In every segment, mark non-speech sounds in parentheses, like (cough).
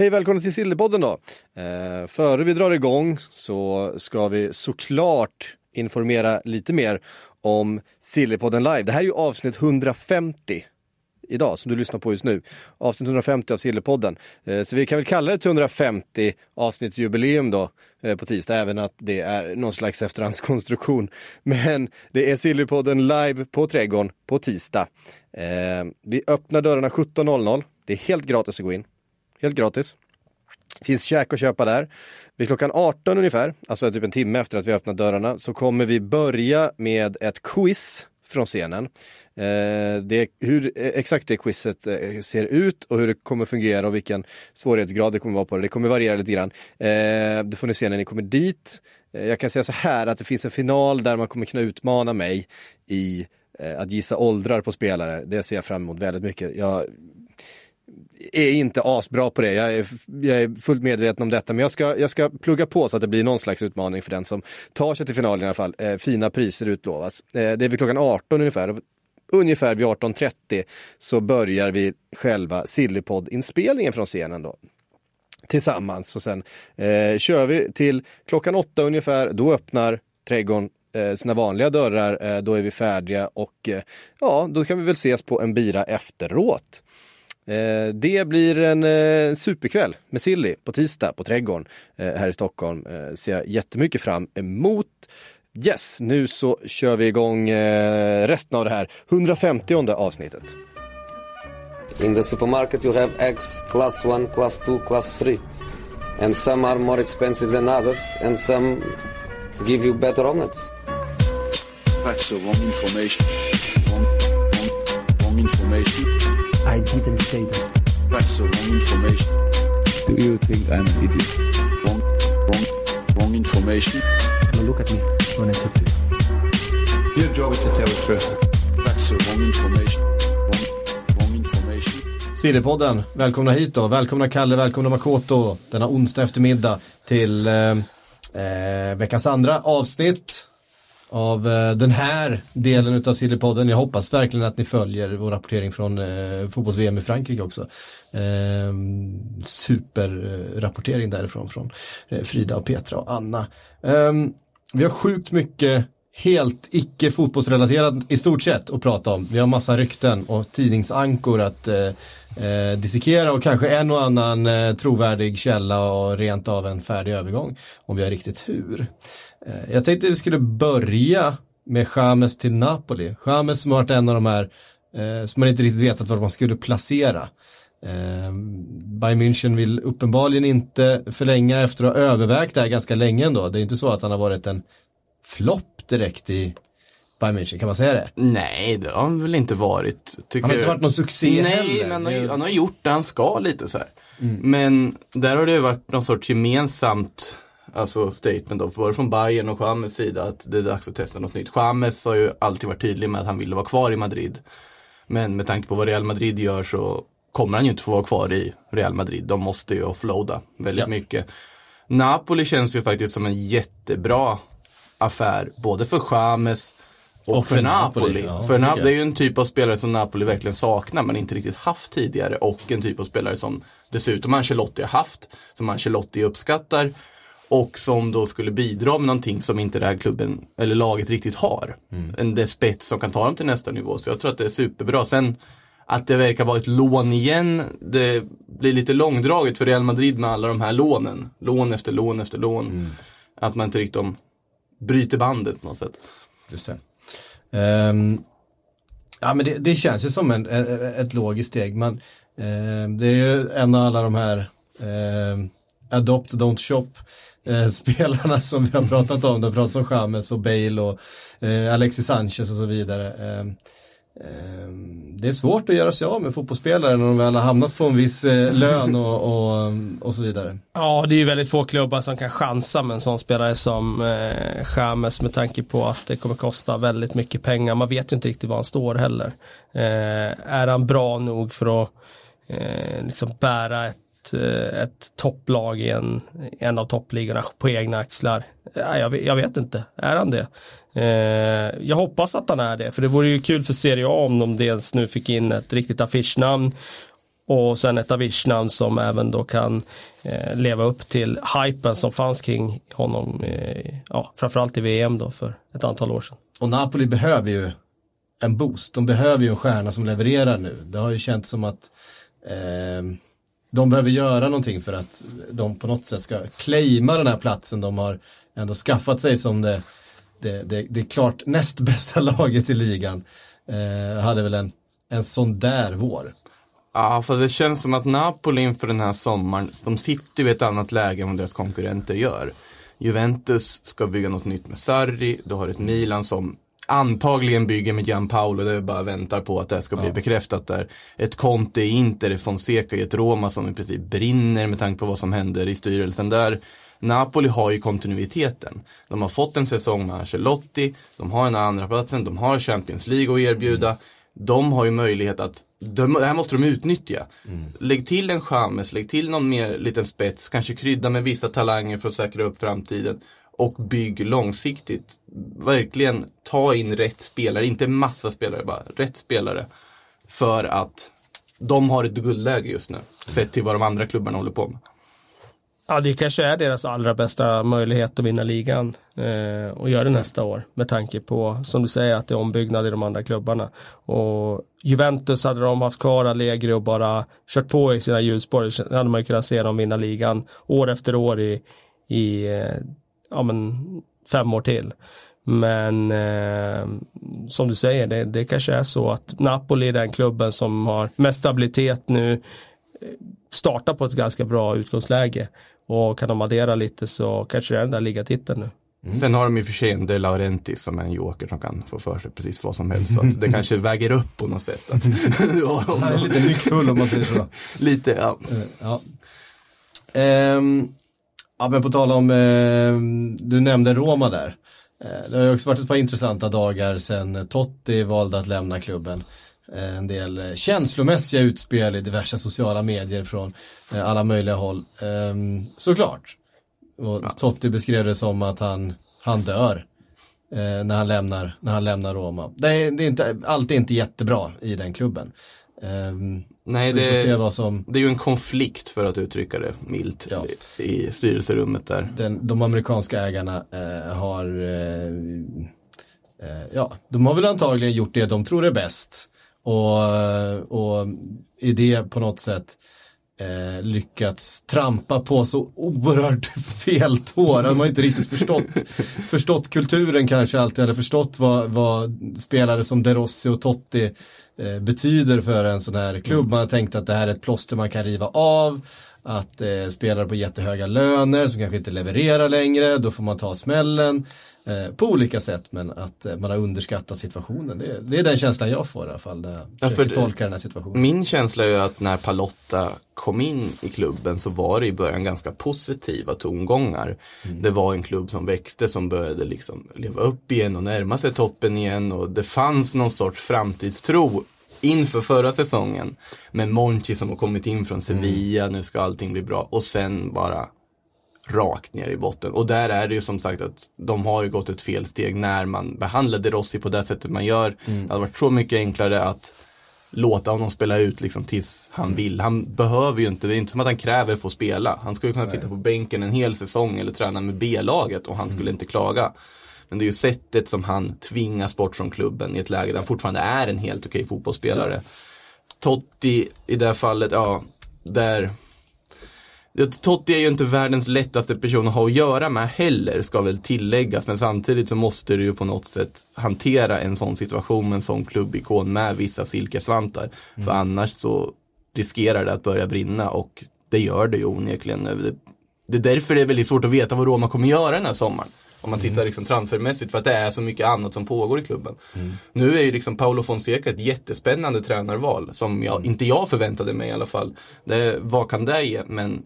Hej välkomna till Sillypodden då. Eh, före vi drar igång så ska vi såklart informera lite mer om Sillypodden live. Det här är ju avsnitt 150 idag som du lyssnar på just nu. Avsnitt 150 av Sillepodden. Eh, så vi kan väl kalla det till 150 avsnittsjubileum då eh, på tisdag, även att det är någon slags efterhandskonstruktion. Men det är Sillepodden live på Trädgården på tisdag. Eh, vi öppnar dörrarna 17.00. Det är helt gratis att gå in. Helt gratis. Finns käk att köpa där. Vid klockan 18 ungefär, alltså typ en timme efter att vi öppnat dörrarna, så kommer vi börja med ett quiz från scenen. Eh, det, hur eh, exakt det quizet eh, ser ut och hur det kommer fungera och vilken svårighetsgrad det kommer vara på det, det kommer variera lite grann. Eh, det får ni se när ni kommer dit. Eh, jag kan säga så här att det finns en final där man kommer kunna utmana mig i eh, att gissa åldrar på spelare. Det ser jag fram emot väldigt mycket. Jag är inte asbra på det. Jag är, jag är fullt medveten om detta, men jag ska, jag ska plugga på så att det blir någon slags utmaning för den som tar sig till finalen i alla fall. Eh, fina priser utlovas. Eh, det är vid klockan 18 ungefär. Ungefär vid 18.30 så börjar vi själva Sillypodd-inspelningen från scenen då tillsammans och sen eh, kör vi till klockan åtta ungefär. Då öppnar trädgården eh, sina vanliga dörrar. Eh, då är vi färdiga och eh, ja, då kan vi väl ses på en bira efteråt. Eh, det blir en eh, superkväll med Silly på tisdag på Trädgården eh, här i Stockholm. Eh, ser jag jättemycket fram emot. Yes, nu så kör vi igång eh, resten av det här 150 avsnittet. In the supermarket you have eggs class 1, class 2, class 3. And some are more expensive than others and some give you better omelets. That's the wrong information. Wrong, wrong, wrong information. I didn't say that. That's the wrong information. Do you think I'm an idiot? Wrong, wrong, wrong information. Now look at me when I talk to you. Your job is to tell the truth. That's the wrong information. Wrong, wrong information. Sillypodden, välkomna hit då. Välkomna Kalle, välkomna Makoto denna onsdag eftermiddag till eh, eh, veckans andra avsnitt av eh, den här delen av Sillypodden. Jag hoppas verkligen att ni följer vår rapportering från eh, fotbolls-VM i Frankrike också. Ehm, eh, superrapportering därifrån från eh, Frida och Petra och Anna. Eh, vi har sjukt mycket helt icke fotbollsrelaterat i stort sett att prata om. Vi har massa rykten och tidningsankor att eh, eh, dissekera och kanske en och annan eh, trovärdig källa och rent av en färdig övergång om vi har riktigt tur. Eh, jag tänkte att vi skulle börja med James till Napoli. James som har varit en av de här eh, som man inte riktigt vetat var man skulle placera. Eh, Bayern München vill uppenbarligen inte förlänga efter att ha övervägt det här ganska länge ändå. Det är inte så att han har varit en flopp direkt i Bayern München, kan man säga det? Nej, det har han väl inte varit. Tycker Han har inte varit någon succé Nej, heller. men han har, han har gjort det han ska lite så här. Men där har det ju varit någon sorts gemensamt alltså statement då, både från Bayern och James sida att det är dags att testa något nytt. James har ju alltid varit tydlig med att han ville vara kvar i Madrid. Men med tanke på vad Real Madrid gör så kommer han ju inte få vara kvar i Real Madrid. De måste ju offloada väldigt Ja. mycket. Napoli känns ju faktiskt som en jättebra affär, både för James och, Och för för, Napoli, Napoli. ja, för tycker Nap- jag. det är ju en typ av spelare som Napoli verkligen saknar men inte riktigt haft tidigare och en typ av spelare som dessutom Ancelotti har haft, som Ancelotti uppskattar och som då skulle bidra med någonting som inte den här klubben eller laget riktigt har. Mm. En despets som kan ta dem till nästa nivå. Så jag tror att det är superbra. Sen att det verkar vara ett lån igen, det blir lite långdraget för Real Madrid med alla de här lånen. Lån efter lån efter lån. Mm. Att man inte riktigt om bryter bandet på något sätt. Just det. Ehm, ja men det, det känns ju som en, ett, ett logiskt steg. Man, ehm, det är ju en av alla de här ehm, Adopt, Don't Shop eh, (laughs) spelarna som vi har pratat om. Det har pratats om James och Bale och eh, Alexis Sanchez och så vidare. Eh, det är svårt att göra sig av med fotbollsspelare när de väl har hamnat på en viss eh, lön och, och, och så vidare. Ja, det är ju väldigt få klubbar som kan chansa med en sån spelare som eh, James med tanke på att det kommer kosta väldigt mycket pengar. Man vet ju inte riktigt var han står heller. Eh, är han bra nog för att eh, liksom bära ett, Eh, ett topplag i en, en av toppligorna på egna axlar? Ja, jag, vet- jag vet inte, är han det? Eh, jag hoppas att han är det, för det vore ju kul för Serie A om de dels nu fick in ett riktigt affischnamn Och sen ett affischnamn som även då kan eh, leva upp till hypen som fanns kring honom, eh, ja, framförallt i VM då för ett antal år sedan. Och Napoli behöver ju en boost. De behöver ju en stjärna som levererar nu. Det har ju känts som att eh, de behöver göra någonting för att de på något sätt ska claima den här platsen de har ändå skaffat sig som det, det, det, det klart näst bästa (laughs) laget i ligan. Eh, hade väl en, en sån där vår. Ja, för det känns som att Napoli inför den här sommaren, de sitter ju i ett annat läge än vad deras konkurrenter gör. Juventus ska bygga något nytt med Sarri, du har ett Milan som antagligen bygger med Gianpaolo, det är bara väntar på att det ska bli Ja. bekräftat där. Ett Conte i Inter, Fonseca i ett Roma som i princip brinner med tanke på vad som händer i styrelsen där. Napoli har ju kontinuiteten. De har fått en säsong med Ancelotti, de har en andra platsen, de har Champions League att erbjuda. De har ju möjlighet att, de, det här måste de utnyttja. Lägg till en Chamez, lägg till någon mer liten spets, kanske krydda med vissa talanger för att säkra upp framtiden. Och bygg långsiktigt. Verkligen ta in rätt spelare, inte massa spelare bara, rätt spelare. För att de har ett guldläge just nu, sett till vad de andra klubbarna håller på med. Ja, det kanske är deras allra bästa möjlighet att vinna ligan eh, och göra det nästa år med tanke på, som du säger, att det är ombyggnad i de andra klubbarna. Och Juventus hade de haft kvar Allegri och bara kört på i sina hjulspår, hade man ju kunnat se dem vinna ligan år efter år i, i eh, ja, men, fem år till. Men eh, som du säger, det, det kanske är så att Napoli är den klubben som har mest stabilitet nu startar på ett ganska bra utgångsläge. Och kan de addera lite så kanske det är den där ligatiteln nu. Sen har de i och för sig en De Laurenti som är en joker som kan få för sig precis vad som helst. Så att det (laughs) kanske väger upp på något sätt. Att (laughs) Han är lite nyckfull om man säger så. (laughs) Lite, ja. Eh, ja. Ehm, ja, men på tal om, ehm, du nämnde Roma där. Eh, det har ju också varit ett par intressanta dagar sedan Totti valde att lämna klubben. Eh, en del eh, känslomässiga utspel i diverse sociala medier från eh, alla möjliga håll. Ehm, såklart. Och Totti beskrev det som att han, han dör. Eh, när, han lämnar, när han lämnar Roma. Det är, det är inte, allt är inte jättebra i den klubben. Ehm, Nej, det- som Det är ju en konflikt för att uttrycka det milt Ja. i, styrelserummet där. den, de amerikanska ägarna eh, har, eh, eh, ja, de har väl antagligen gjort det de tror är bäst. Och, och i det på något sätt eh, lyckats trampa på så oerhört (laughs) fel tår. De har inte riktigt förstått, (laughs) förstått kulturen kanske alltid, eller förstått vad, vad spelare som De Rossi och Totti eh, betyder för en sån här klubb. Man har tänkt att det här är ett plåster man kan riva av. Att eh, spelare på jättehöga löner som kanske inte levererar längre, då får man ta smällen. Eh, på olika sätt men att eh, man har underskattat situationen. Det, det är den känslan jag får i alla fall när jag Ja, för det- tolka den här situationen. Min känsla är att när Palotta kom in i klubben så var det i början ganska positiva tongångar. Det var en klubb som växte som började liksom leva upp igen och närma sig toppen igen och det fanns någon sorts framtidstro inför förra säsongen. Med Monchi som har kommit in från Sevilla, nu ska allting bli bra och sen bara rakt ner i botten. Och där är det ju som sagt att de har ju gått ett fel steg när man behandlade Rossi på det sättet man gör. Det hade varit så mycket enklare att låta honom spela ut liksom tills han vill. Han behöver ju inte, det är inte som att han kräver att få spela. Han skulle kunna sitta på bänken en hel säsong eller träna med B-laget och han skulle inte klaga. Men det är ju sättet som han tvingas bort från klubben i ett läge där han fortfarande är en helt okej fotbollsspelare. Totti i det här fallet, ja, där Totti är ju inte världens lättaste person att ha att göra med heller, ska väl tilläggas. Men samtidigt så måste du ju på något sätt hantera en sån situation med en sån klubbikon med vissa silkesvantar. För annars så riskerar det att börja brinna och det gör det ju onekligen. Det, det är därför det är väldigt svårt att veta vad Roma kommer göra den här sommaren. Om man tittar liksom transfermässigt för att det är så mycket annat som pågår i klubben. Nu är ju liksom Paolo Fonseca ett jättespännande tränarval som jag, inte jag förväntade mig i alla fall. Det, vad kan det ge? Men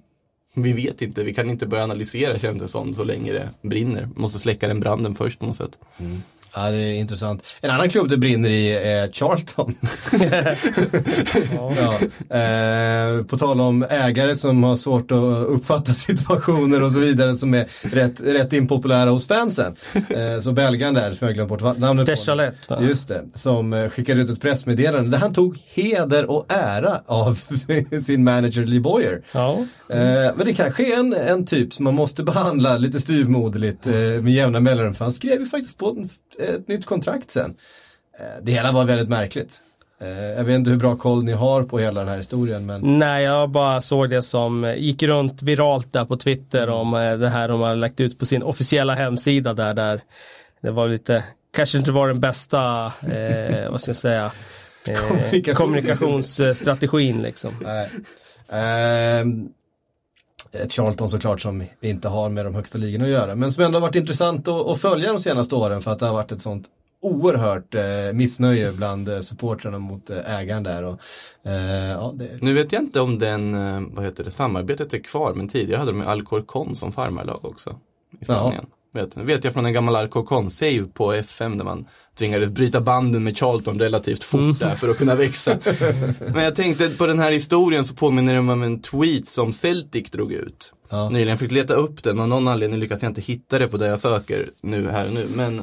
vi vet inte, vi kan inte börja analysera känns det som så länge det brinner. Vi Måste släcka den branden först på något sätt. Mm. Ja, det är intressant. En annan klubb det brinner i är Charlton. ja. (laughs) eh, på tal om ägare som har svårt att uppfatta (laughs) situationer och så vidare som är rätt, rätt impopulära hos fansen. Eh, så belgaren där, som jag glömt bort namnet på. Va? Just det, som eh, skickade ut ett pressmeddelande där han tog heder och ära av (laughs) sin manager Lee Boyer. Ja. Eh, men det kanske är en, en typ som man måste behandla lite styvmoderligt eh, med jämna mellanrum. För han skrev ju faktiskt på en, ett nytt kontrakt sen. Eh, det hela var väldigt märkligt. Eh, jag vet inte hur bra koll ni har på hela den här historien men Nej, jag bara såg det som eh, gick runt viralt där på Twitter om det här de har lagt ut på sin officiella hemsida där, där det var lite, kanske inte var den bästa, eh, vad ska jag säga, eh, Kommunikation. kommunikationsstrategin liksom. Nej. Ehm, ett Charlton såklart som inte har med de högsta ligorna att göra. Men som ändå har varit intressant att, att följa de senaste åren för att det har varit ett sånt oerhört eh, missnöje bland eh, supportrarna mot eh, ägaren där. Och, eh, ja, det, Nu vet jag inte om den, eh, vad heter det, samarbetet är kvar, men tidigare hade de Alcorcon som farmarlag också. I Spanien. Vet, nu vet jag från en gammal Alcorcon-save på FM där man tvingades bryta banden med Charlton relativt fort där för att kunna växa. (laughs) Men jag tänkte på den här historien så påminner det mig om en tweet som Celtic drog ut. Ja. Nyligen fick leta upp den, av någon anledning lyckas jag inte hitta det på det jag söker nu här och nu. Men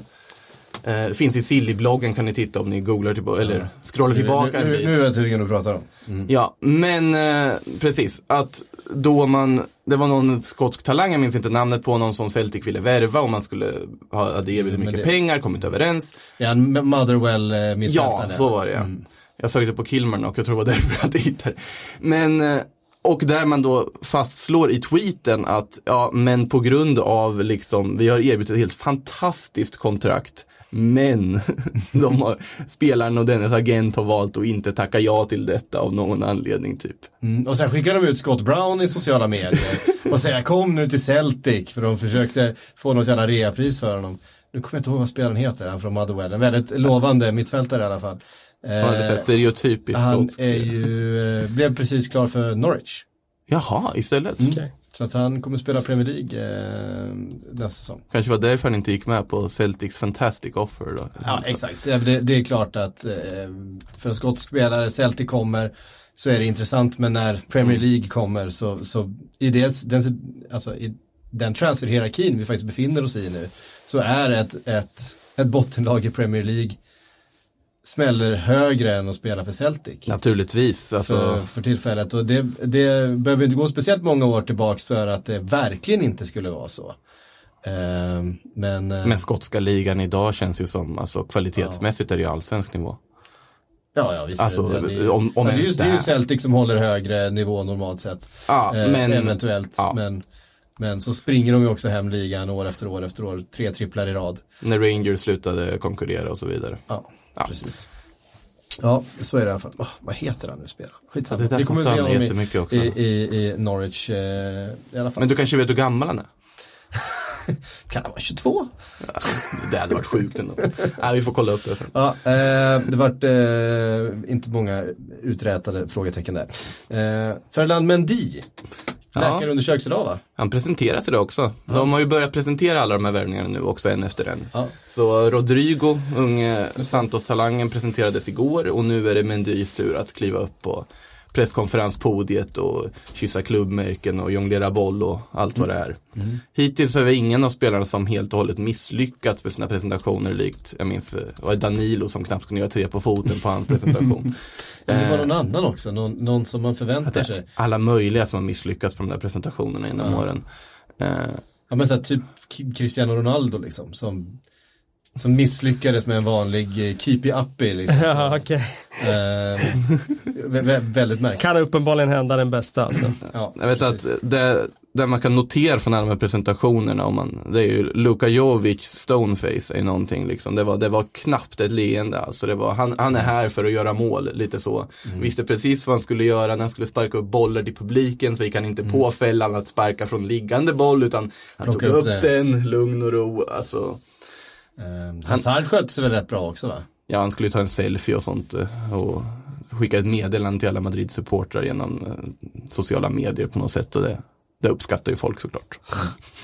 eh, finns i Silly-bloggen kan ni titta om ni googlar tillbaka, eller scrollar tillbaka nu, en nu, bit. nu är jag tydligen du pratar om. Mm. Ja, men eh, precis. Att då man, det var någon skotsk talang, jag minns inte namnet på, någon som Celtic ville värva och man skulle ha hade erbjudit Mm, men mycket det- pengar, kommit överens. Ja, en Motherwell eh, Ja, mittfältare. så var det ja. Mm. Jag sökte på Kilmarn och jag tror det var (laughs) därför jag hittade. Men, eh, och där man då fastslår i tweeten att, ja men på grund av liksom, vi har erbjudit ett helt fantastiskt kontrakt. Men (laughs) de har, spelaren och dennes agent har valt att inte tacka ja till detta av någon anledning typ. Mm. Och sen skickade de ut Scott Brown i sociala medier och säger kom nu till Celtic för de försökte få något jävla reapris för honom. Nu kommer jag inte ihåg vad spelaren heter, han från Motherwell. En väldigt lovande mittfältare i alla fall. Eh, stereotypiskt han är ju, eh, blev precis klar för Norwich. Jaha, istället. Okej. Så att han kommer spela Premier League eh, nästa säsong. Kanske var därför han inte gick med på Celtics fantastic offer då. Ja, exakt. Det, det är klart att eh, för en skotsk spelare, Celtic kommer, så är det intressant. Men när Premier League kommer så, så i, det, den, alltså, i den transferhierarkin vi faktiskt befinner oss i nu, så är ett, ett, ett bottenlag i Premier League smäller högre än att spela för Celtic. Naturligtvis, alltså. För, för tillfället och det, det behöver inte gå speciellt många år tillbaks för att det verkligen inte skulle vara så. Ehm, men, eh, Men skotska ligan idag känns ju som, alltså kvalitetsmässigt är det ju allsvensk nivå. Ja, ja visst. Alltså, det, det, om- om ja, det, är ju, det är ju. Celtic som håller högre nivå normalt sett. Ja, Eh, men, eventuellt. ja. Men, men så springer de ju också hem ligan år efter år efter år. Tre tripplar i rad. när Rangers slutade konkurrera och så vidare. Ja, Ja. precis. Ja, så är det i alla fall. Åh, vad heter han nu spelaren? Skitsamma. Ja, det är Vi som honom i, jättemycket också. i, i, i Norwich eh, i alla fall. Men du kanske vet hur gammal han är? (laughs) Kan han vara 22? Det hade varit sjukt ändå. (laughs) Nej, vi får kolla upp det sen. Ja, eh, det vart eh, inte många uträtade frågetecken där. Eh, Ferland Mendy. Läkarundersöks idag va? Han presenteras idag också. De har ju börjat presentera alla de här värvningarna nu också en efter en. Ja. Så Rodrigo, unge Santos-talangen, presenterades igår och nu är det Mendys tur att kliva upp på presskonferenspodiet och kyssa klubbmärken och jonglera boll och allt vad det är. Hittills är det ingen av spelarna som helt och hållet misslyckats med sina presentationer likt, jag minns, eh, det var Danilo som knappt kunde göra tre på foten på hans presentation. (laughs) Ja, men det var Eh, någon annan också, någon, någon som man förväntar sig. alla möjliga som har misslyckats på de där presentationerna genom Ja. åren. Eh, Ja men såhär typ K- Cristiano Ronaldo liksom som som misslyckades med en vanlig eh, keepy uppy liksom. (laughs) Ja, okej. Eh, vä- vä- väldigt märkligt. Kan uppenbarligen hända den bästa alltså. Ja, Jag vet precis. att det, det man kan notera från alla de här presentationerna, om man, det är ju Luka Jovic stoneface är någonting liksom. Det var, det var knappt ett leende alltså. Det var, han, han är här för att göra mål, lite så. Mm. Visste precis vad han skulle göra när han skulle sparka upp bollar till publiken så gick han inte på fällan att sparka från liggande boll utan han Mm. Plocka tog upp upp, den, lugn och ro. Alltså, Eh, Hazard skötte sig väl rätt bra också va? ja, han skulle ju ta en selfie och sånt eh, och skicka ett meddelande till alla Madrid-supportrar genom eh, sociala medier på något sätt. Och det, det uppskattar ju folk såklart.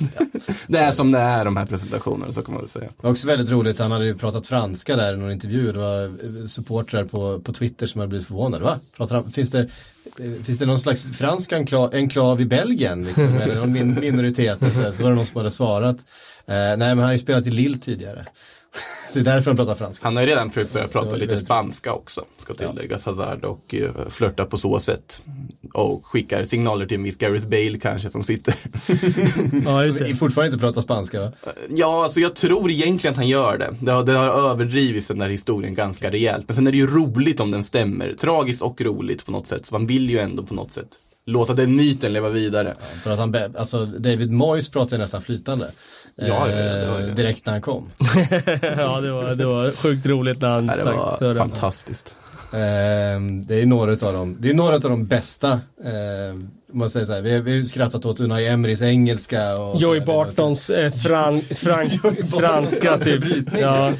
(laughs) det är som det är de här presentationerna, så kan man väl säga. Det var också väldigt roligt, han hade ju pratat franska där i någon intervju. Det var eh, supportrar på, på Twitter som hade blivit förvånade. Va? Pratar han, finns, det, eh, finns det någon slags fransk enklav, enklav i Belgien? Liksom, eller någon min, minoritet? Så, här, så var det någon som hade svarat. Eh, nej men han har ju spelat i Lille tidigare. (laughs) det är därför han pratar franska. Han har ju redan försökt börja prata lite spanska också, ska tilläggas Hazard och uh, flörta på så sätt. Och skickar signaler till Miss Gareth Bale kanske som sitter. (laughs) Ja, just (laughs) det. fortfarande inte pratar spanska va? ja, alltså jag tror egentligen att han gör det. Det har, det har överdrivits den där historien ganska rejält. Men sen är det ju roligt om den stämmer. Tragiskt och roligt på något sätt. Så man vill ju ändå på något sätt låta den myten leva vidare. För att han, alltså David Moyes pratar ju nästan flytande. Ja, ja, var Eh, ju- direkt när han kom. (laughs) ja, det var, det var sjukt roligt när han Nej, det stack var surren. fantastiskt. Ehm, det är några utav dem, det är några av de bästa, ehm, man säger så här, vi, har- vi har ju skrattat åt Unai Emerys engelska och Joey så- Bartons eh, fran, (laughs) fran, franska typ. Ja,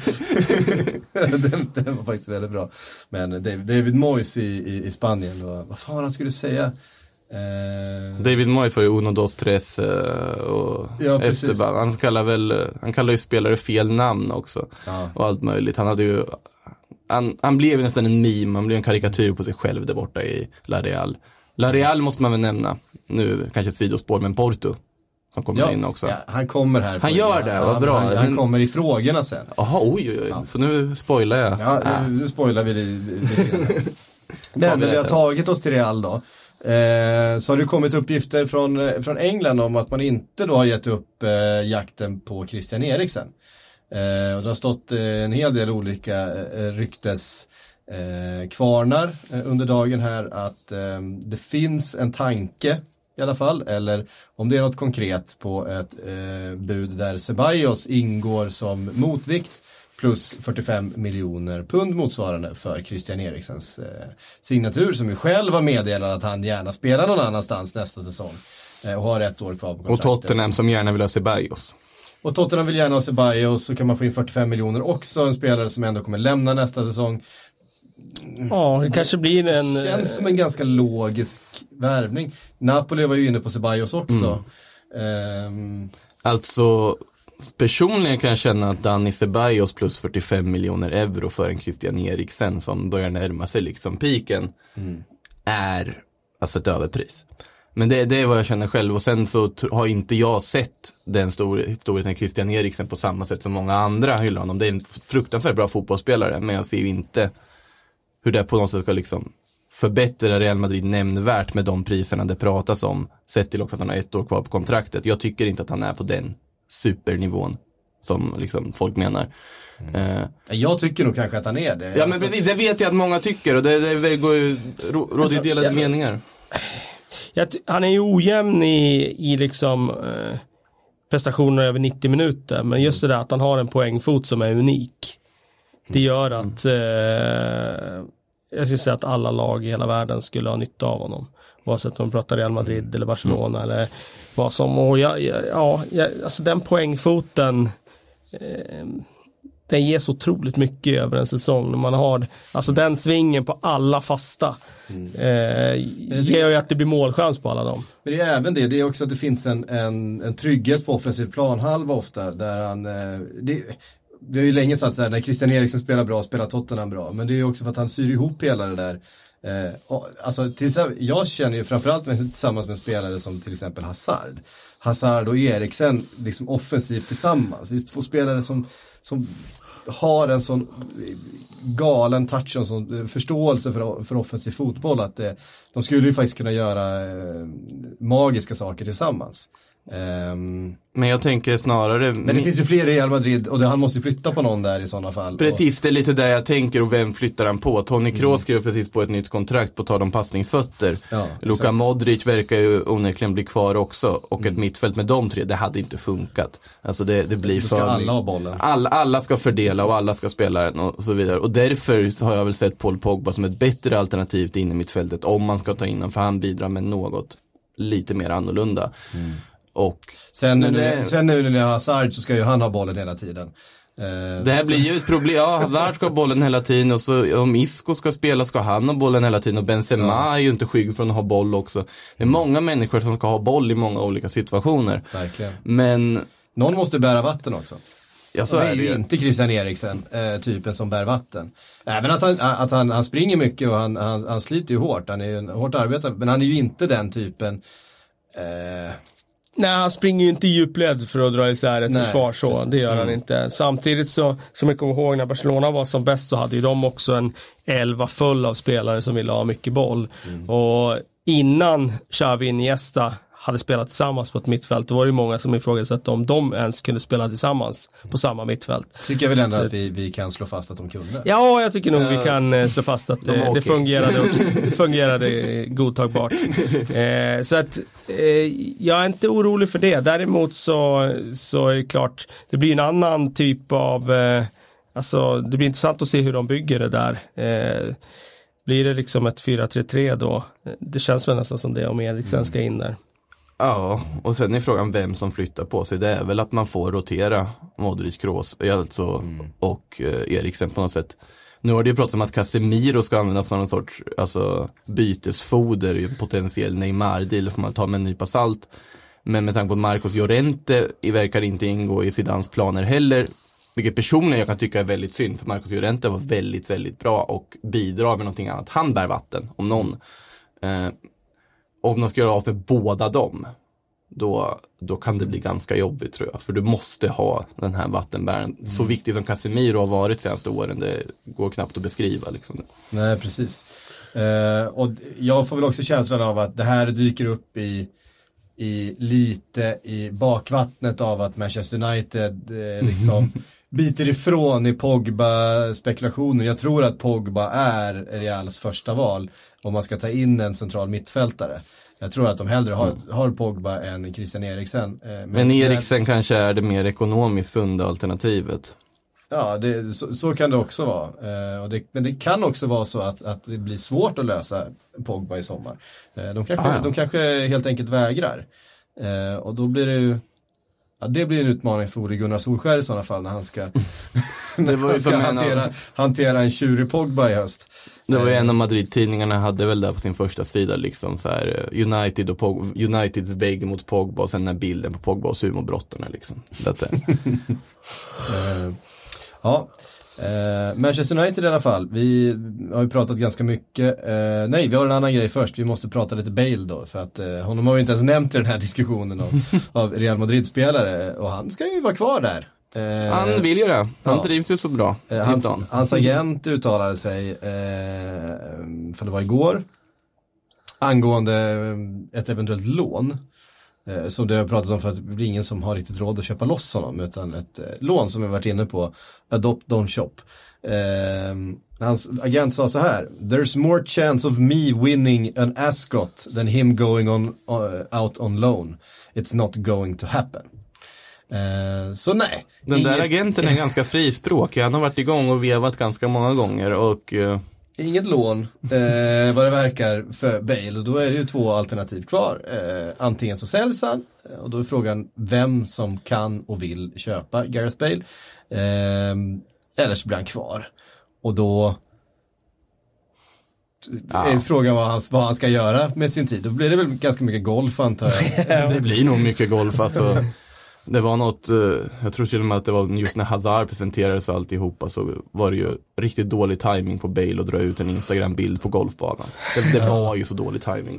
(laughs) den, den var faktiskt väldigt bra. Men David, Moyes i, i, i Spanien, då, vad fan var han skulle säga? Ehm, David Moyes var ju uno, dos, tres eh, och Ja. Esteban. Han kallar väl, eh, han kallar ju spelare fel namn också. Ja. Och allt möjligt. Han hade ju, han, han blev ju nästan en meme, han blev en karikatyr på sig själv där borta i La Real. La Real måste man väl nämna, nu kanske ett sidospår, men Porto. Som kommer in också. ja, han kommer här. Han gör det, vad bra. Han, han Men- kommer i frågorna sen. Jaha, oj, oj, oj. Så nu spoilar jag. Ja, nu, nu spoilar vi det- lite grann. (laughs) Men vi det har tagit oss till Real då. Eh, så har det kommit uppgifter från, eh, från England om att man inte då har gett upp eh, jakten på Christian Eriksen. Eh, och det har stått eh, en hel del olika eh, eh, ryktes eh, kvarnar eh, under dagen här att eh, det finns en tanke i alla fall, eller om det är något konkret på ett eh, bud där Ceballos ingår som motvikt plus 45 miljoner pund motsvarande för Christian Eriksens eh, signatur som ju själv har meddelat att han gärna spelar någon annanstans nästa säsong eh, och har ett år kvar på Och kontraktet. Tottenham som gärna vill ha Ceballos. Och Tottenham vill gärna ha Ceballos så kan man få in 45 miljoner också, en spelare som ändå kommer lämna nästa säsong. ja, det kanske blir en... eh, Känns som en ganska logisk värvning. Napoli var ju inne på Ceballos också. Ehm, Alltså, personligen kan jag känna att Danny Ceballos plus 45 miljoner euro för en Christian Eriksen som börjar närma sig liksom piken är alltså ett överpris. Men det, det är vad jag känner själv och sen så har inte jag sett den storheten Christian Eriksen på samma sätt som många andra hyllar honom. Det är en fruktansvärt bra fotbollsspelare men jag ser ju inte hur det på något sätt ska liksom förbättra Real Madrid nämnvärt med de priserna det pratas om. Sett till också att han har ett år kvar på kontraktet. Jag tycker inte att han är på den supernivån som liksom folk menar. Eh, jag tycker nog kanske att han är det. ja men Alltså, precis, det vet jag att många tycker och det, det går ju, rå- råder ju delade Ja, men- meningar. Jag han är ju ojämn i, i liksom eh, prestationer över 90 minuter. Men just det där att han har en poängfot som är unik. Det gör att eh, jag skulle säga att alla lag i hela världen skulle ha nytta av honom. Oavsett om man pratar Real Madrid eller Barcelona eller vad som. Och jag, jag, ja, jag, alltså den poängfoten eh, den ger så otroligt mycket över en säsong. När man har alltså den svingen på alla fasta. Eh, ger ju att det blir målchans på alla dem. Men det är även det, det är också att det finns en, en, en trygghet på offensiv planhalva ofta. Där han, eh, det, vi har ju länge sagt så här, när Christian Eriksen spelar bra spelar Tottenham bra. Men det är ju också för att han syr ihop hela det där. Eh, och, alltså, till, jag känner ju framförallt med, tillsammans med spelare som till exempel Hazard. Hazard och Eriksen liksom offensivt tillsammans. Det är två spelare som, som har en sån galen touch och en sån eh, förståelse för, för offensiv fotboll att eh, de skulle ju faktiskt kunna göra eh, magiska saker tillsammans. Ehm, Men jag tänker snarare, men det finns ju fler i Real Madrid och det, han måste flytta på någon där i sådana fall. Precis, det är lite där jag tänker och vem flyttar han på? Tony Kroos Mm. skrev precis på ett nytt kontrakt på tal om passningsfötter. Ja, Luka exakt. Mm. Modric verkar ju onekligen bli kvar också och ett mittfält med de tre, det hade inte funkat. Alltså det, det blir Då ska för... alla ha bollen. Alla, alla ska fördela och alla ska spela den och så vidare. Och därför har jag väl sett Paul Pogba som ett bättre alternativ till in i mittfältet om man ska ta in honom, för han bidrar med något lite mer annorlunda. Mm. Och Sen, nu, det- sen nu när ni har Hazard så ska ju han ha bollen hela tiden. Eh, Det här blir ju ett problem. Ja, Hazard ska ha bollen hela tiden och så om Isco ska spela ska han ha bollen hela tiden och Benzema är ju inte skygg från att ha boll också. Det är många människor som ska ha boll i många olika situationer. Verkligen. Men, Någon måste bära vatten också. ja så Och det är det ju ju. inte Christian Eriksen, eh, typen som bär vatten. Även att han, att han, han springer mycket och han, han, han sliter ju hårt, han är ju en hårt arbetare, men han är ju inte den typen eh, Nej, han springer ju inte i djupled för att dra isär ett Nej, försvar så. precis. Det gör han Mm. inte. Samtidigt så, som jag kommer ihåg när Barcelona var som bäst så hade ju de också en elva full av spelare som ville ha mycket boll. Mm. Och innan Xavi Iniesta hade spelat tillsammans på ett mittfält, då var det ju många som ifrågasatte om de ens kunde spela tillsammans på samma mittfält. tycker jag väl ändå Så- att vi, vi kan slå fast att de kunde. Ja, jag tycker nog vi kan eh, slå fast att De var det, det okej. fungerade, och, (laughs) det fungerade godtagbart. Eh, så att eh, jag är inte orolig för det. Däremot så, så är det klart, det blir en annan typ av, eh, alltså det blir intressant att se hur de bygger det där. Eh, blir det liksom ett 4-3-3 då? Eh, Det känns väl nästan som det om Eriksen ska in där. Ja, och sen är frågan vem som flyttar på sig. Det är väl att man får rotera Modric, Kroos alltså, och eh, Eriksen på något sätt. Nu har det ju pratats om att Casemiro ska användas som en sorts alltså, bytesfoder potentiell Neymar-deal, får man ta med en nypa salt. Men med tanke på att Marcos Llorente verkar inte ingå i Zidans planer heller, vilket personligen jag kan tycka är väldigt synd, för Marcos Llorente var väldigt, väldigt bra och bidrar med någonting annat. Han bär vatten, om någon. Eh, om de ska göra av med båda dem, då, då kan det bli ganska jobbigt tror jag. För du måste ha den här vattenbäraren. Så viktig som Casemiro har varit de senaste åren, det går knappt att beskriva. Liksom. Nej, precis. Eh, och jag får väl också känslan av att det här dyker upp i, i lite i bakvattnet av att Manchester United eh, liksom (laughs) biter ifrån i Pogba-spekulationen. Jag tror att Pogba är Reals första val om man ska ta in en central mittfältare. Jag tror att de hellre har, har Pogba än Christian Eriksen. Eh, Men Eriksen kanske är det mer ekonomiskt sunda alternativet. Ja, det, så, så kan det också vara. Eh, det, men det kan också vara så att, att det blir svårt att lösa Pogba i sommar. Eh, de, kanske, Ah, de kanske helt enkelt vägrar. Eh, och då blir det ju Ja, det blir en utmaning för Ole Gunnar Solskjaer i sådana fall när han ska, (laughs) när han ska av- hantera, hantera en tjurig Pogba i höst. Det var ju Eh, en av Madrid-tidningarna hade väl där på sin första sida liksom så här eh, United och Pog- Uniteds vägg mot Pogba och sen den här bilden på Pogba och sumobrottarna liksom. Detta. (laughs) Eh, ja, eh, Manchester United i alla fall. Vi har ju pratat ganska mycket. Eh, nej, vi har en annan grej först. Vi måste prata lite Bale då. För att eh, honom har vi inte ens nämnt i den här diskussionen av, (laughs) av Real Madrid-spelare. Och han ska ju vara kvar där. Eh, Han vill ju det. Han ja. trivs ju så bra eh, hans, hans agent uttalade sig, eh, för det var igår, angående ett eventuellt lån. Eh, som det har pratats om för att det är ingen som har riktigt råd att köpa loss honom utan ett eh, lån som vi varit inne på, Adopt Don't Shop. Eh, hans agent sa så här, There's more chance of me winning an ascot than him going on, uh, out on loan. It's not going to happen. Eh, så nej. Den där inget- agenten är ganska frispråkig. Han har varit igång och vevat ganska många gånger och eh, Inget lån, eh, vad det verkar för Bale och då är det ju två alternativ kvar. Eh, antingen så säljs han eh, och då är frågan vem som kan och vill köpa Gareth Bale. Eh, eller så blir han kvar. Och då är frågan vad han, vad han ska göra med sin tid. Då blir det väl ganska mycket golf antar jag. (laughs) det blir nog mycket golf alltså. Det var något, eh, jag tror till och med att det var just när Hazard presenterades och alltihopa så var det ju riktigt dålig timing på Bale att dra ut en Instagram-bild på golfbanan. Det, det var ju så dålig timing.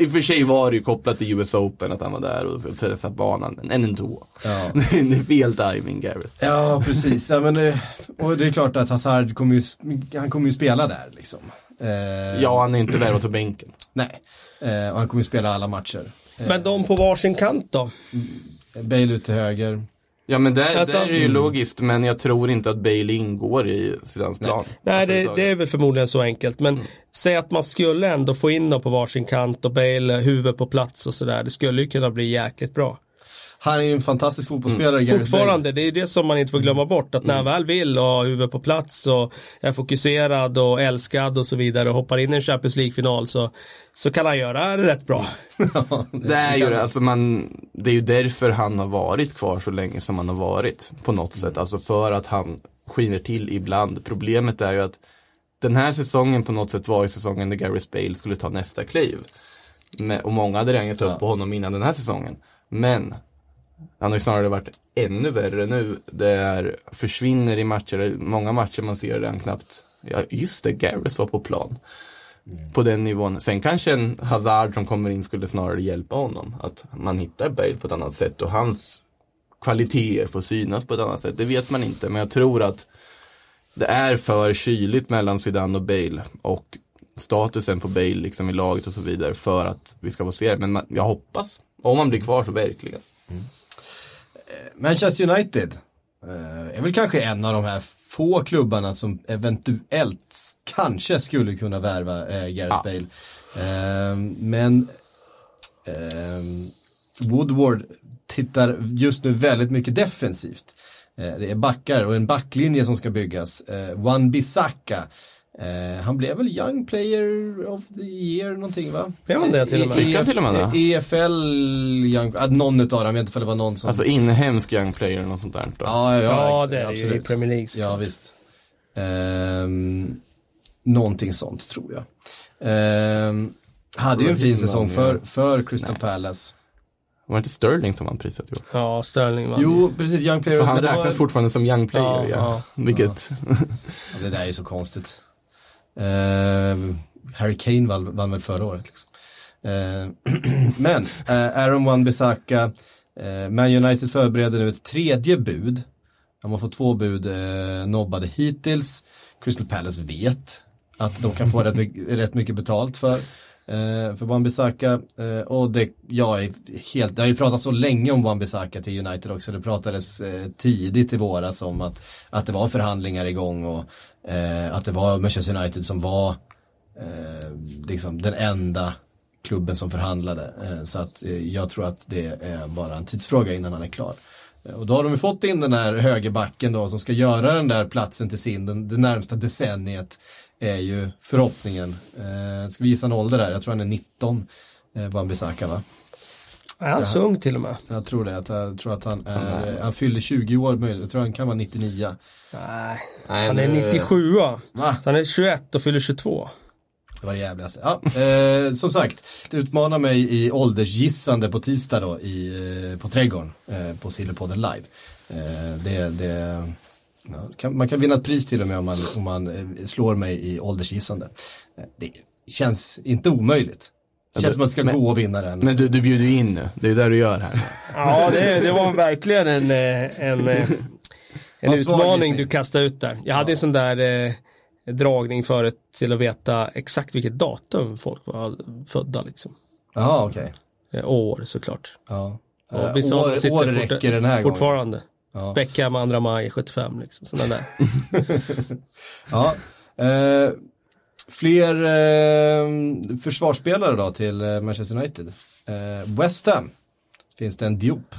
I och för sig var det ju kopplat till US Open att han var där och testade banan, men ändå. Ja. (laughs) Det är fel timing Gareth. Ja, precis. Ja, men, eh, och det är klart att Hazard kommer ju, han kommer ju spela där liksom. Eh, Ja, han är inte värvad på bänken. Nej, och han kommer ju spela alla matcher. Men de på varsin kant då? Bale ut till höger. Ja men där, Alltså- där är det ju logiskt, men jag tror inte att Bale ingår i Zidans plan. Nej, Alltså, det, det är väl förmodligen så enkelt. Men säg att man skulle ändå få in dem på varsin kant och Bale huvud på plats och sådär. Det skulle ju kunna bli jäkligt bra. Han är ju en fantastisk fotbollsspelare, Bale. Fortfarande, det är det som man inte får glömma bort. Att när han väl vill och har huvudet på plats och är fokuserad och älskad och så vidare och hoppar in i en Champions League-final så, så kan han göra det rätt bra. (laughs) Det är ju det, alltså man, det är ju därför han har varit kvar så länge som han har varit på något sätt. Alltså för att han skiner till ibland. Problemet är ju att den här säsongen på något sätt var ju säsongen när Gareth Bale skulle ta nästa kliv. Och många hade redan gett upp på honom innan den här säsongen. Men han har ju snarare varit ännu värre nu. Det är, försvinner i matcher, många matcher man ser redan knappt, ja just det, Gareth var på plan. På den nivån. Sen kanske en Hazard som kommer in skulle snarare hjälpa honom. Att man hittar Bale på ett annat sätt och hans kvaliteter får synas på ett annat sätt. Det vet man inte, men jag tror att det är för kyligt mellan Zidane och Bale och statusen på Bale liksom i laget och så vidare för att vi ska få se det. Men man, jag hoppas, om han blir kvar så verkligen. Manchester United eh, är väl kanske en av de här få klubbarna som eventuellt kanske skulle kunna värva eh, Gareth Ja. Bale. Eh, men eh, Woodward tittar just nu väldigt mycket defensivt. Det är backar och en backlinje som ska byggas. Wan Bissaka Eh, han blev väl Young Player of the Year någonting va? Blev han det till och med? Fick han till och med det? E- EFL Young, ah, någon utav dem, jag vet inte om det var någon som Alltså inhemsk young player eller något sånt där. Då. Ja, ja, Ja, det är det ju i absolut. Premier League. Ja, visst. Ehm, någonting sånt tror jag. Ehm, hade ju en fin säsong för, för Crystal Palace. Var det inte Sterling som vann priset? Jo. Ja, Sterling vann. Jo, precis, Young Player. Så han räknas var, fortfarande som young player, Ja, ja. ja. Vilket, ja, det där är så konstigt. Ehm, Harry Kane vann, vann väl förra året. Liksom. Ehm, (clears throat) men, eh, Aaron Wan-Bissaka, eh, Man United förbereder nu ett tredje bud. De har fått två bud eh, nobbade hittills. Crystal Palace vet att de kan få rätt, mycket, rätt mycket betalt för, eh, för Wan-Bissaka. Eh, och det, jag är helt, det har ju pratat så länge om Wan-Bissaka till United också. Det pratades eh, tidigt i våras om att, att det var förhandlingar igång och eh, att det var Manchester United som var eh, liksom den enda klubben som förhandlade. Eh, så att eh, jag tror att det är bara en tidsfråga innan han är klar. Eh, och då har de ju fått in den här högerbacken då som ska göra den där platsen till sin, den, det närmsta decenniet är ju förhoppningen. Eh, ska vi gissa en ålder där? Jag tror han är 19, eh, Wan-Bissaka va? Är han så ung till och med? Jag tror det, att jag tror att han är, han fyller 20 år möjligt, jag tror han kan vara 99. Nej, Nej, han är nu- 97 Va? Så han är 21 och fyller 22. Det var det jävligaste. Ja, eh, som sagt, utmana mig i åldersgissande på tisdag då i, eh, på Trädgården eh, på Silverpodden live. Eh, det, det, ja, kan, man kan vinna ett pris till och med om man, om man eh, slår mig i åldersgissande. Eh, det känns inte omöjligt. Det känns som att det ska Men- gå och vinna den. men du, du bjuder ju in nu. Det är det du gör här. Ja, det, det var verkligen en, eh, en, en utmaning du kastade ut där. Jag hade en sån där eh, dragning förut till att veta exakt vilket datum folk var födda liksom. Jaha, okej. Eh, år såklart. Ja. Och vissa år, år räcker den här gången. Fortfarande. Ja. Beckham 2 maj 75 liksom. Sådana där. (laughs) Ja. Eh, fler eh, försvarsspelare då till eh, Manchester United. Eh, West Ham finns det en Diop.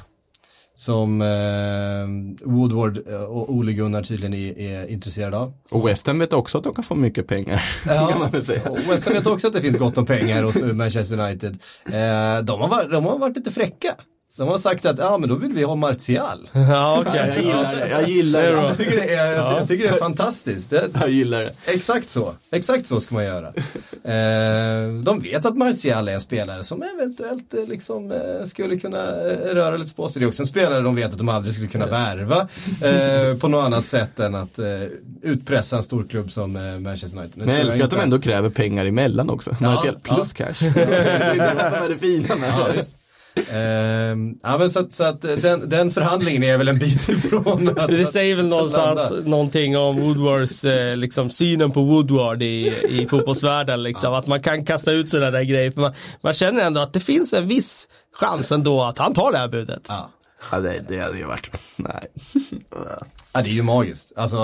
Som eh, Woodward eh, och Ole Gunnar tydligen är, är intresserade av. Och West Ham vet också att de kan få mycket pengar. (laughs) säga. och West Ham vet också att det finns gott om pengar hos (laughs) Manchester United. Eh, de, har varit, de har varit lite fräcka. De har sagt att ja men då vill vi ha Martial. (laughs) ja, okej. Jag gillar det. Jag gillar det. Alltså, jag, tycker det är, jag, jag tycker det är fantastiskt. Det, Jag gillar det. Exakt så, exakt så ska man göra. Eh, de vet att Martial är en spelare som eventuellt eh, liksom, eh, skulle kunna eh, röra lite på sig. Det är också en spelare de vet att de aldrig skulle kunna värva eh, på något annat sätt än att eh, utpressa en stor klubb som eh, Manchester United. Men jag älskar att de ändå kräver pengar emellan också. Martial plus cash. (laughs) det är det som är det fina med Ja, det. Ehm, ja, men så att, så att eh, den, den förhandlingen är väl en bit (laughs) ifrån att, Det säger väl någonstans landa. någonting om Woodwards, eh, liksom synen på Woodward i, i fotbollsvärlden. Liksom. Att man kan kasta ut sådana där grejer. För man, man känner ändå att det finns en viss chans ändå att han tar det här budet. Ja. Ja, det, det hade ju varit, nej. Ja, det är ju magiskt. Alltså,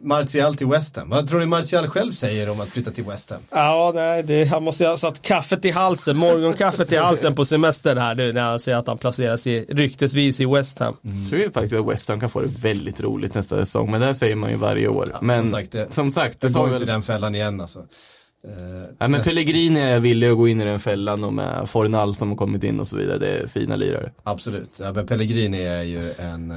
Martial till West Ham. Vad tror ni Martial själv säger om att flytta till West Ham? Ja, nej, det, han måste ha satt kaffet i halsen, morgonkaffet i halsen på semestern här nu när han säger att han placerar sig ryktesvis i West Ham. Jag tror ju faktiskt att West Ham kan få det väldigt roligt nästa säsong, men det här säger man ju varje år. men som sagt, det- som sagt, det Det går vi inte väl. den fällan igen alltså. Eh, Nej, men näst- Pellegrini är villig att gå in i den fällan och med Fornal som har kommit in och så vidare. Det är fina lirare. Absolut. Ja, men Pellegrini är ju en... eh,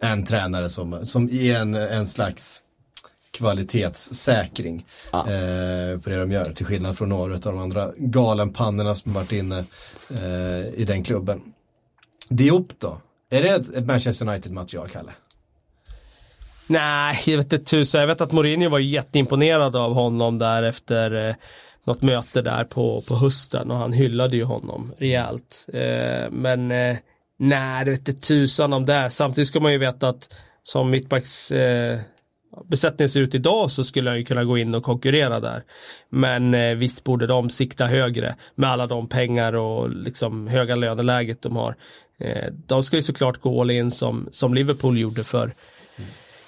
en tränare som, som är en, en slags kvalitetssäkring eh, på det de gör. Till skillnad från några av de andra galenpannorna som varit inne eh, i den klubben. Diop då? Är det ett, ett Manchester United-material, Kalle? Nej, jag vet inte tusan. Jag vet att Mourinho var jätteimponerad av honom där efter eh, något möte där på, på hösten och han hyllade ju honom rejält. Eh, men eh, nej, det vete tusan om det. Samtidigt ska man ju veta att som mittbacks eh, besättningen ser ut idag så skulle han ju kunna gå in och konkurrera där. Men eh, visst borde de sikta högre med alla de pengar och liksom höga löneläget de har. Eh, de ska ju såklart gå all in som, som Liverpool gjorde för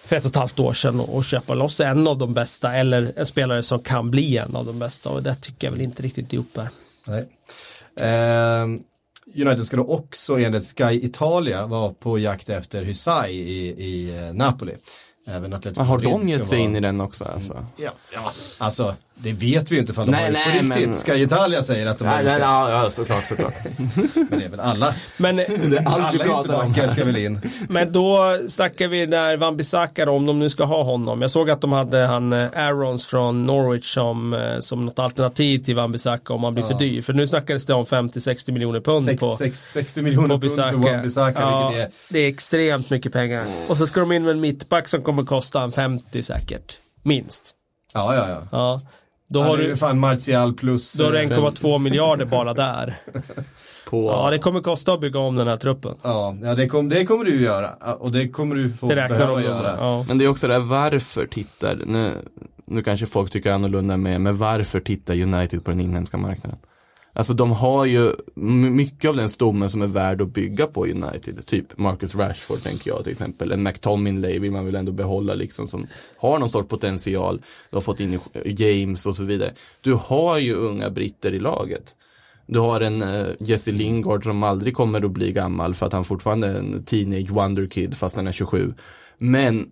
för ett och ett halvt år sedan och, och köpa loss en av de bästa eller en spelare som kan bli en av de bästa och det tycker jag väl inte riktigt ihop här. Nej. Eh, United ska då också enligt Sky Italia vara på jakt efter Hysaj i, i eh, Napoli. Även Atletico Men har Madrid de gett sig vara- in i den också alltså? Ja, ja, alltså det vet vi ju inte ifall de Nej, har det nej, på riktigt. men- Sky Italia säger att de har Nej, gjort nej, det. ja, ja, såklart, såklart. (laughs) Men det är väl alla. Men, alla vi pratar om ytterbackar ska väl in. (laughs) men då snackar vi när Van Bissaka om de nu ska ha honom. Jag såg att de hade han eh, Arons från Norwich som, eh, som något alternativ till Van Bissaka om han blir för dyr. För nu snackades det om 50-60 miljoner pund Sex- på sex- 60 miljoner på pund för Wan Bissaka, ja, är Det är extremt mycket pengar. Och så ska de in med en mittback som kommer kosta en 50 säkert. Minst. Ja, ja, ja. Ja. Då har du, fan Martial plus... då har du eh, 1,2 miljarder bara där. (laughs) På, Ja, det kommer kosta att bygga om den här truppen. Ja, ja det, kom, det kommer du ju göra. Och det kommer du få behöva göra. Ja. Men det är också det här varför tittar, nu, nu kanske folk tycker annorlunda med, men varför tittar United på den inhemska marknaden? Alltså de har ju mycket av den stommen som är värd att bygga på United. Typ Marcus Rashford tänker jag till exempel. En McTominay vill man väl ändå behålla liksom som har någon sorts potential. Du har fått in James och så vidare. Du har ju unga britter i laget. Du har en uh, Jesse Lingard som aldrig kommer att bli gammal för att han fortfarande är en teenage wonderkid, fast han är 27. Men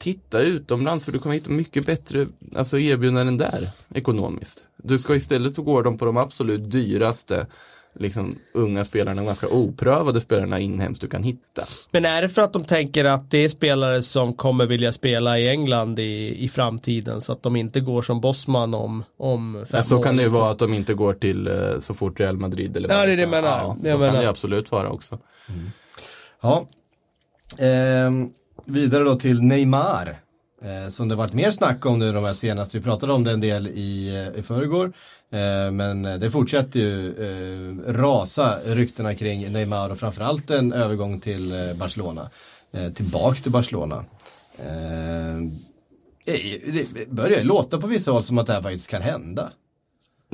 titta utomlands för du kommer hitta mycket bättre alltså erbjudanden där ekonomiskt. Du ska istället så går de på de absolut dyraste liksom unga spelarna, ganska oprövade spelarna inhemskt du kan hitta. Men är det för att de tänker att det är spelare som kommer vilja spela i England i, i framtiden så att de inte går som bossman om, om fem Ja, så år? kan det ju liksom? vara att de inte går till eh, så fort Real Madrid eller Ja, det är det Barca. jag menar. Ja, Det jag så kan menar. det absolut vara också. Ja. Ehm, vidare då till Neymar. Eh, som det varit mer snack om nu de här senaste. Vi pratade om det en del i, eh, i förrgår. Eh, men det fortsätter ju eh, rasa ryktena kring Neymar och framförallt en övergång till eh, Barcelona. Eh, tillbaks till Barcelona. Det börjar ju låta på vissa håll som att det här faktiskt kan hända.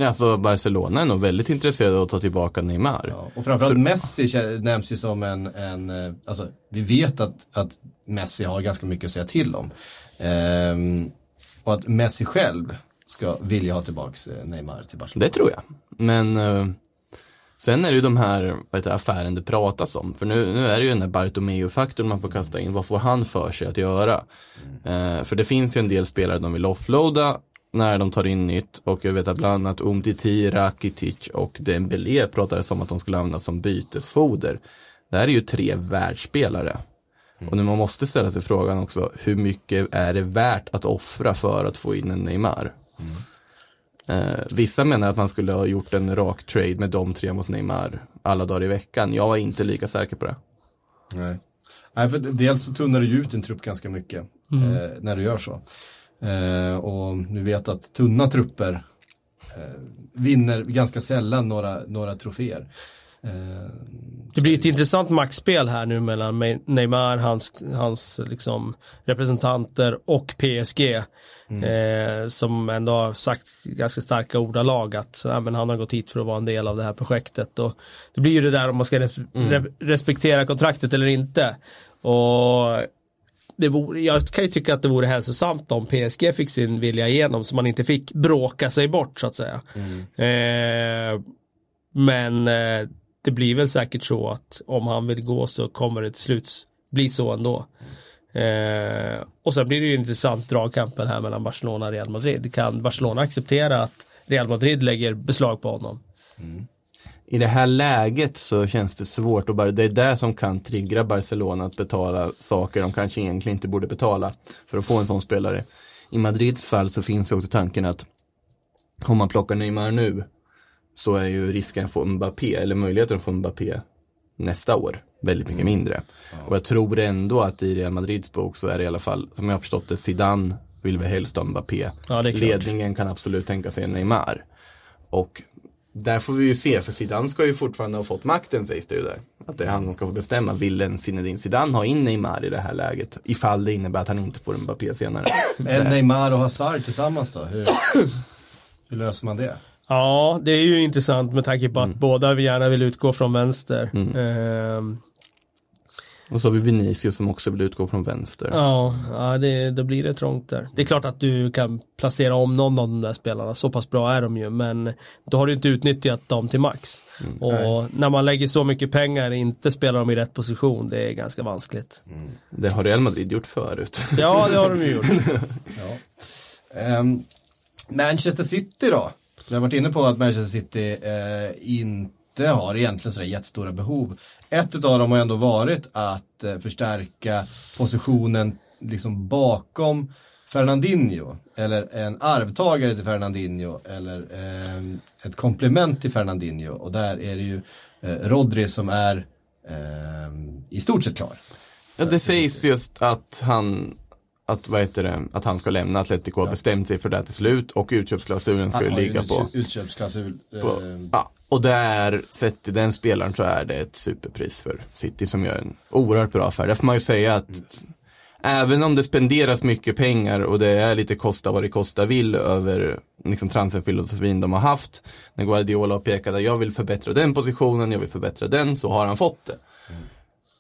Alltså Barcelona är nog väldigt intresserade av att ta tillbaka Neymar. Ja, och framförallt Messi kä- nämns ju som en, en eh, alltså vi vet att, att Messi har ganska mycket att säga till om. Ehm, och att Messi själv ska vilja ha tillbaks eh, Neymar till Barcelona. Det tror jag. Men eh, Sen är det ju de här heter, affären det pratas om. För nu, nu är det ju den där Bartomeu-faktorn man får kasta in. Vad får han för sig att göra? Eh, för det finns ju en del spelare de vill offloada när de tar in nytt. Och jag vet att bland annat Umtiti, Rakitic och Dembélé pratades om att de skulle användas som bytesfoder. Det här är ju tre världsspelare. Och nu man måste ställa sig frågan också, hur mycket är det värt att offra för att få in en Neymar? Eh, vissa menar att man skulle ha gjort en rak trade med de tre mot Neymar alla dagar i veckan. Jag är inte lika säker på det. Nej. Nej, för dels så tunnar du ut din trupp ganska mycket eh, när du gör så. Eh, och vi vet att tunna trupper eh, vinner ganska sällan några, några troféer. Eh, Det blir ett intressant maxspel här nu mellan Neymar, hans, hans liksom representanter och PSG. Eh, som ändå har sagt ganska starka ordalag att ja, men han har gått hit för att vara en del av det här projektet. Och det blir ju det där om man ska res re respektera kontraktet eller inte. Och det vore, jag kan ju tycka att det vore hälsosamt om PSG fick sin vilja igenom så man inte fick bråka sig bort så att säga. Eh, men eh, det blir väl säkert så att om han vill gå så kommer det till slut bli så ändå. Eh, och sen blir det ju intressant dragkampen här mellan Barcelona och Real Madrid. Kan Barcelona acceptera att Real Madrid lägger beslag på honom? Mm. I det här läget så känns det svårt och bara det är det som kan trigga Barcelona att betala saker de kanske egentligen inte borde betala för att få en sån spelare. I Madrids fall så finns också tanken att om man plockar Neymar nu så är ju risken att få Mbappé eller möjligheten att få Mbappé nästa år väldigt mycket mindre. Och jag tror ändå att i Real Madrids bok så är det i alla fall, som jag har förstått det, Zidane vill väl helst ha Mbappé. Ja. Ledningen kan absolut tänka sig Neymar. Och där får vi ju se, för Zidane ska ju fortfarande ha fått makten sägs det ju där. Att det är han som ska få bestämma. Vill en Zinedine Zidane ha in Neymar i det här läget? Ifall det innebär att han inte får Mbappé senare. men Neymar och Hazard tillsammans då? Hur, hur löser man det? Ja, det är ju intressant med tanke på att båda gärna vill utgå från vänster. Ehm, Och så har vi Vinicius som också vill utgå från vänster. Ja, ja det, då blir det trångt där. Det är klart att du kan placera om någon av de där spelarna, så pass bra är de ju, men då har du inte utnyttjat dem till max. och när man lägger så mycket pengar och inte spelar dem i rätt position, det är ganska vanskligt. Det har Real Madrid gjort förut. Ja, det har de ju gjort. (laughs) Ehm, Manchester City då? Vi har varit inne på att Manchester City eh, inte har egentligen sådär jättestora behov. Ett utav dem har ändå varit att eh, förstärka positionen liksom bakom Fernandinho. Eller en arvtagare till Fernandinho. Eller ehm, ett komplement till Fernandinho. Och där är det ju eh, Rodri som är ehm, i stort sett klar. Ja, det sägs just att han att, vad heter det, att han ska lämna Atletico har bestämt sig för det till slut och utköpsklausulen ska ju ligga på, utköp- utköpsklausul. på ehm, ja, och där, sett till den spelaren så är det ett superpris för City som gör en oerhört bra affär. Där får man ju säga att även om det spenderas mycket pengar och det är lite kosta vad det kosta vill över liksom transferfilosofin de har haft. När Guardiola har pekat att jag vill förbättra den positionen, jag vill förbättra den, så har han fått det.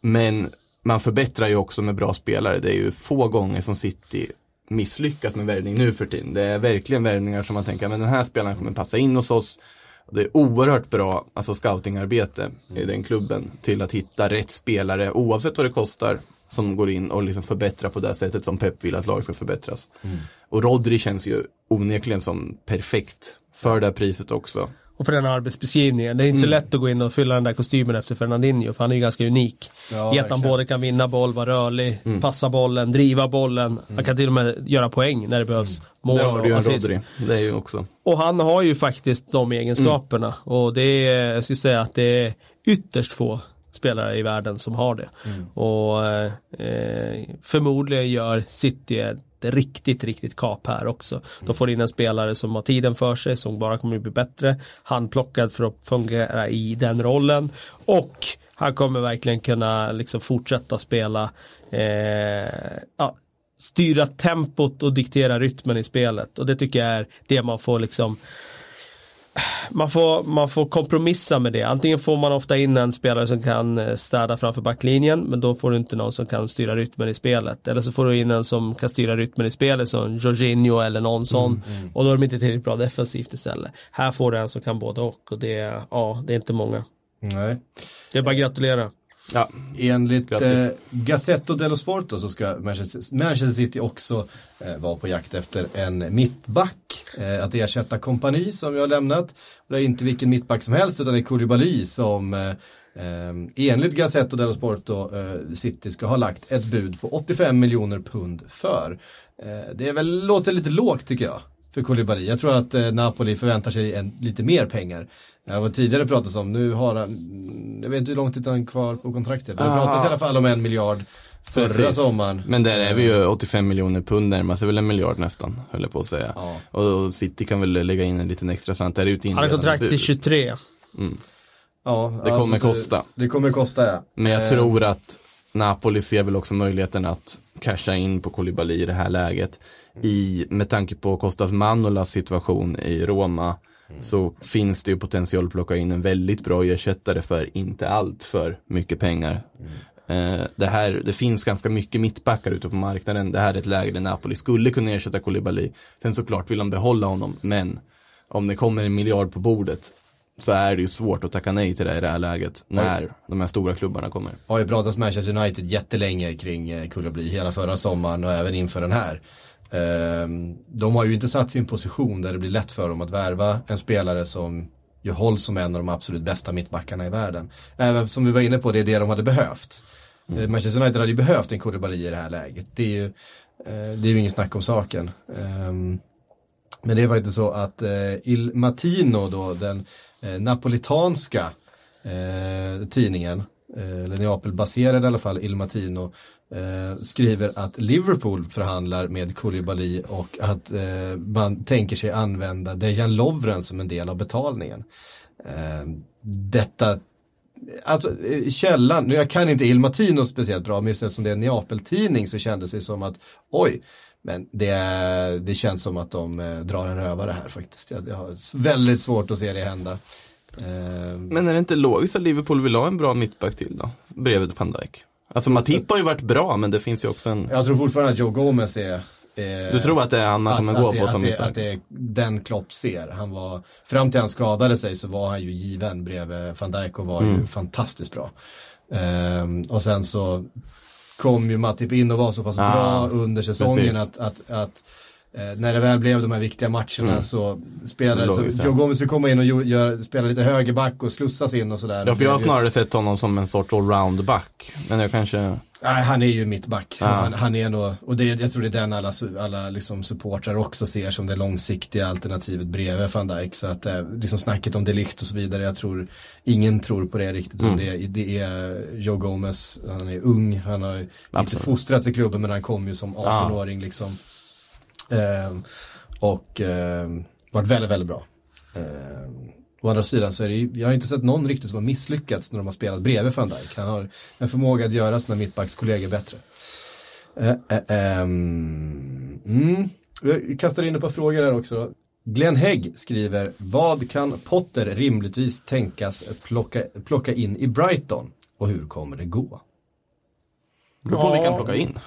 Men man förbättrar ju också med bra spelare. Det är ju få gånger som City misslyckas med värvning nu för tiden. Det är verkligen värvningar som man tänker, men den här spelaren kommer passa in hos oss. Det är oerhört bra alltså scoutingarbete i den klubben till att hitta rätt spelare oavsett vad det kostar som går in och liksom förbättrar på det sättet som Pep vill att laget ska förbättras. Och Rodri känns ju onekligen som perfekt för det här priset också. Och för den arbetsbeskrivningen. Det är inte lätt att gå in och fylla den där kostymen efter Fernandinho, för han är ju ganska unik. Ja, I att han både kan vinna boll, vara rörlig, passa bollen, driva bollen. Han kan till och med göra poäng när det behövs. Mål har du ju och assist. Det är ju också. Och han har ju faktiskt de egenskaperna. Och det är, jag skulle säga att det är ytterst få spelare i världen som har det. Och eh, förmodligen gör City ett riktigt, riktigt kap här också. De får in en spelare som har tiden för sig, som bara kommer att bli bättre. Handplockad för att fungera i den rollen. Och han kommer verkligen kunna liksom fortsätta spela eh, ja, styra tempot och diktera rytmen i spelet. Och det tycker jag är det man får liksom man får, man får kompromissa med det. Antingen får man ofta in en spelare som kan eh, städa framför backlinjen, men då får du inte någon som kan styra rytmen i spelet. Eller så får du in en som kan styra rytmen i spelet, som Jorginho eller någon sån. Och då är de inte tillräckligt bra defensivt istället. Här får du en som kan både och, och det är, ja, det är inte många. Nej. Det är bara att gratulera. Ja, Enligt Grattis. eh, Gazzetto dello Sport så ska Manchester, Manchester City också eh, vara på jakt efter en mittback. Eh, att ersätta kompani som vi har lämnat. Det är inte vilken mittback som helst utan det är Koulibaly som eh, eh, enligt Gazzetto dello Sport då, eh, City ska ha lagt ett bud på 85 miljoner pund för. Eh, det är väl, låter lite lågt tycker jag för Koulibaly. Jag tror att eh, Napoli förväntar sig en, lite mer pengar. Jag var tidigare pratat om, nu har han, jag vet inte hur lång tid han kvar på kontraktet. Det pratas i alla fall om en miljard förra Precis. sommaren. Men där är vi ju 85 miljoner pund närmar sig väl en miljard nästan, höll jag på att säga. Ja. Och, City kan väl lägga in en liten extra slant. Det här är ju ett Han har kontrakt till bud. 23. Ja, Det kommer alltså, kosta. Det kommer kosta ja. Men jag Eh, tror att Napoli ser väl också möjligheten att casha in på Koulibaly i det här läget. I, med tanke på Kostas Manolas situation i Roma så finns det ju potential att plocka in en väldigt bra ersättare för inte allt för mycket pengar. Eh, det, här, det finns ganska mycket mittbackar ute på marknaden. Det här är ett läge där Napoli skulle kunna ersätta Koulibaly. Sen såklart vill de behålla honom, men om det kommer en miljard på bordet så är det ju svårt att tacka nej till det i det här läget när de här stora klubbarna kommer. har ju pratats Manchester United jättelänge kring eh, Koulibaly hela förra sommaren och även inför den här. Ehm, De har ju inte satt sin position där det blir lätt för dem att värva en spelare som ju hålls som en av de absolut bästa mittbackarna i världen. Även som vi var inne på, det är det de hade behövt. Eh, Manchester United hade ju behövt en Koulibaly i det här läget. Det är ju, eh, det är ju ingen snack om saken. Ehm, Men det är faktiskt så att eh, Il Matino då, den napolitanska tidningen, eller Neapel-baserad i alla fall, Il Matino, eh, skriver att Liverpool förhandlar med Koulibaly och att eh, man tänker sig använda Dejan Lovren som en del av betalningen. Eh, detta Alltså eh, källan, nu jag kan inte Il Matino speciellt bra, men just eftersom det är en Neapel-tidning så kändes det som att oj, men det, det känns som att de eh, drar en rövare här faktiskt. Jag, jag har väldigt svårt att se det hända. Eh, Men är det inte logiskt att Liverpool vill ha en bra mittback till då? Bredvid van Dijk. Alltså Matip har ju varit bra men det finns ju också en jag tror fortfarande att Joe Gomez är eh, Du tror att det är han man kommer gå det, på att, som det, mittback? att det är den Klopp ser. Han var, fram till han skadade sig så var han ju given bredvid van Dijk och var Mm. ju fantastiskt bra. Ehm, och sen så kom ju Matip in och var så pass Ah, bra under säsongen precis. att, att, att eh, när det väl blev de här viktiga matcherna Mm. så spelade så. Joe Gomez fick komma in och gör, spela lite högerback och slussas in och sådär. Ja för jag har snarare sett honom som en sorts allround-back. Men jag kanske, Nej, han är ju mittback. Ja. Han, han är nog, och det, jag tror det är den alla, alla liksom supportrar också ser som det långsiktiga alternativet bredvid van Dijk. Så att eh, liksom snacket om delikt och så vidare, jag tror ingen tror på det riktigt. Mm. Det, det är Joe Gomez, han är ung, han har inte Absolut. fostrats i klubben men han kom ju som 18-åring liksom. Eh, och eh, varit väldigt, väldigt bra. Eh, Å andra sidan så är det ju, jag har inte sett någon riktigt som har misslyckats när de har spelat bredvid van Dijk. Han har en förmåga att göra sina mittbackskollegor bättre. Eh, eh, ehm, mm. Jag kastar in ett par frågor här också. Glenn Hägg skriver, vad kan Potter rimligtvis tänkas plocka, plocka in i Brighton? Och hur kommer det gå? Beror på Ja. vilka han plockar in.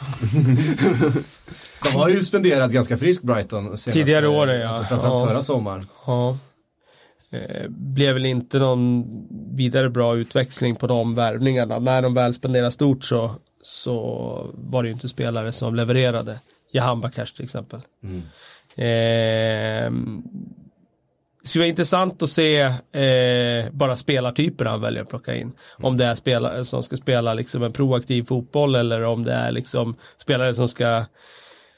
(laughs) De har ju spenderat ganska friskt Brighton senaste, Tidigare åren, ja. Alltså framförallt Ja. förra sommaren. Ja. Eh, blev väl inte någon vidare bra utväxling på de värvningarna. När de väl spenderade stort så, så var det ju inte spelare som levererade. Jahan Bakash till exempel. Eh, det skulle vara intressant att se eh, bara spelartyper han väljer att plocka in. Om det är spelare som ska spela liksom en proaktiv fotboll eller om det är liksom spelare som ska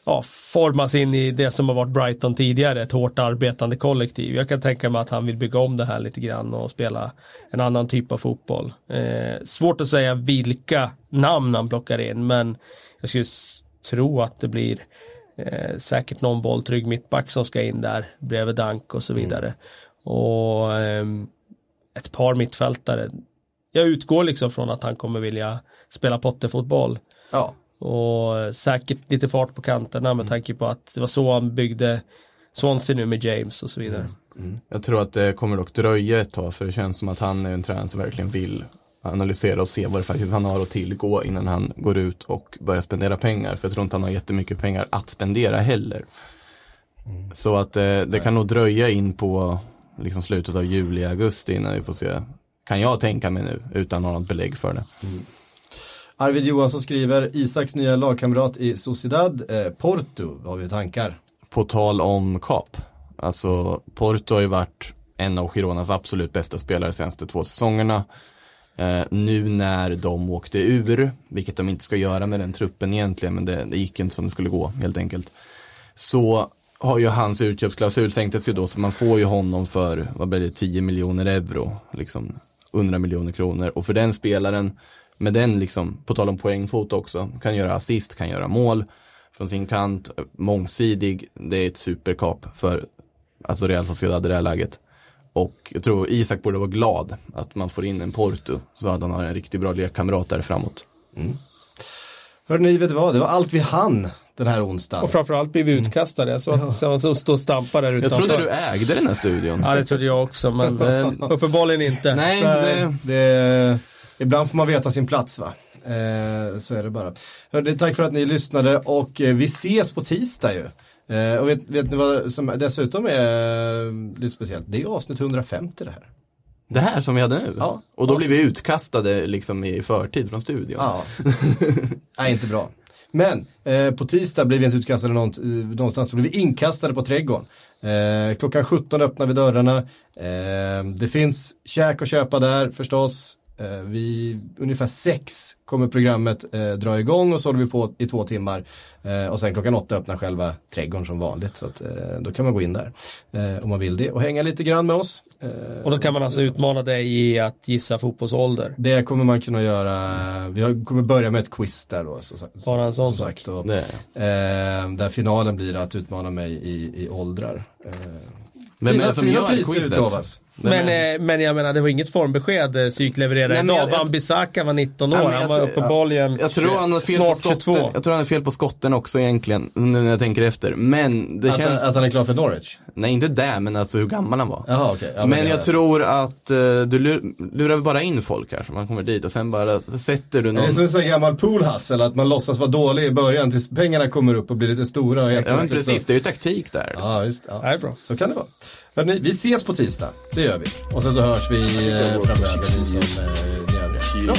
ja, formas in i det som har varit Brighton tidigare, ett hårt arbetande kollektiv. Jag kan tänka mig att han vill bygga om det här lite grann och spela en annan typ av fotboll. Eh, svårt att säga vilka namn han plockar in, men jag skulle tro att det blir eh, säkert någon bolltrygg mittback som ska in där bredvid Dank och så vidare. Och ehm, ett par mittfältare. Jag utgår liksom från att han kommer vilja spela potterfotboll. Ja. Och säkert lite fart på kanterna med tanke på att det var så han byggde Swansea nu med James och så vidare. Jag tror att det kommer dock dröja ett tag för det känns som att han är en tränare som verkligen vill analysera och se vad det faktiskt han har att tillgå innan han går ut och börjar spendera pengar. För jag tror inte han har jättemycket pengar att spendera heller. Så att eh, det kan nog dröja in på liksom slutet av juli, augusti innan vi får se Kan jag tänka mig nu, utan något belägg för det. Arvid Johansson skriver, Isaks nya lagkamrat i Sociedad, eh, Porto, vad har vi tankar? På tal om kap. Alltså Porto har ju varit en av Gironas absolut bästa spelare de senaste två säsongerna. Eh, nu när de åkte ur, vilket de inte ska göra med den truppen egentligen, men det, det gick inte som det skulle gå helt enkelt. Så har ju hans utköpsklausul sänktes ju då, så man får ju honom för, vad blir det, 10 miljoner euro, liksom 100 miljoner kronor. Och för den spelaren, med den liksom, på tal om poängfot också, kan göra assist, kan göra mål från sin kant, mångsidig, det är ett superkap för alltså Real Sociedad i det här läget. Och jag tror Isak borde vara glad att man får in en Porto så att han har en riktigt bra lekkamrat där framåt. Hörrni, vet du vad? Det var allt vi hann den här onsdagen. Och framförallt blir vi utkastade. Så att, så att de står och stampar där Jag utanför. trodde du ägde den här studion. Ja, det trodde jag också, men eh, uppenbarligen inte. Nej, det, det, ibland får man veta sin plats va. Eh, så är det bara. Hörni, tack för att ni lyssnade och eh, vi ses på tisdag ju. Eh, och vet, vet ni vad som dessutom är eh, lite speciellt? Det är avsnitt 150 det här. det här som vi hade nu. Ja. Och då blir vi utkastade liksom i förtid från studion. Ja. (laughs) Nej, inte bra. Men eh, på tisdag blir vi inte utkastade någonstans, då blir vi inkastade på trädgården. Eh, klockan 17 öppnar vi dörrarna. Eh, det finns käk att köpa där förstås. Eh, vi, ungefär sex kommer programmet eh, dra igång och så håller vi på i två timmar. Eh, och sen klockan åtta öppnar själva trädgården som vanligt. Så att, eh, då kan man gå in där eh, om man vill det och hänga lite grann med oss. Eh, Och då kan man alltså utmana dig i att gissa fotbollsålder. det kommer man kunna göra, vi har- kommer börja med ett quiz där då. Så, så, Bara en sån sak. och, eh, där finalen blir att utmana mig i, i åldrar. Eh, vem fina, är det som fina gör priser quizet? utlovas. Men, eh, men jag menar, det var inget formbesked eh, psyk levererade Nej, men idag. Van Bissaka var 19 år, men jag han var tror- uppenbarligen Jag tror han har fel på snart skotten. 22. Jag tror han är fel på skotten också egentligen, nu när jag tänker efter. Men det Att, känns, han, att han är klar för Norwich? nej inte där, men alltså hur gammal han var. Jaha okej. Ja, men det jag är- tror att eh, du lur, lurar bara in folk här, så man kommer dit och sen bara sätter du Är någon. det som en sån gammal poolhustle, att man låtsas vara dålig i början tills pengarna kommer upp och blir lite stora och Ja men precis, det är ju taktik där. Ja, just ja. Det är bra. Så kan det vara. Hörrni, vi ses på tisdag, det gör vi. Och sen så hörs vi eh, framöver, ni som eh, ni övriga.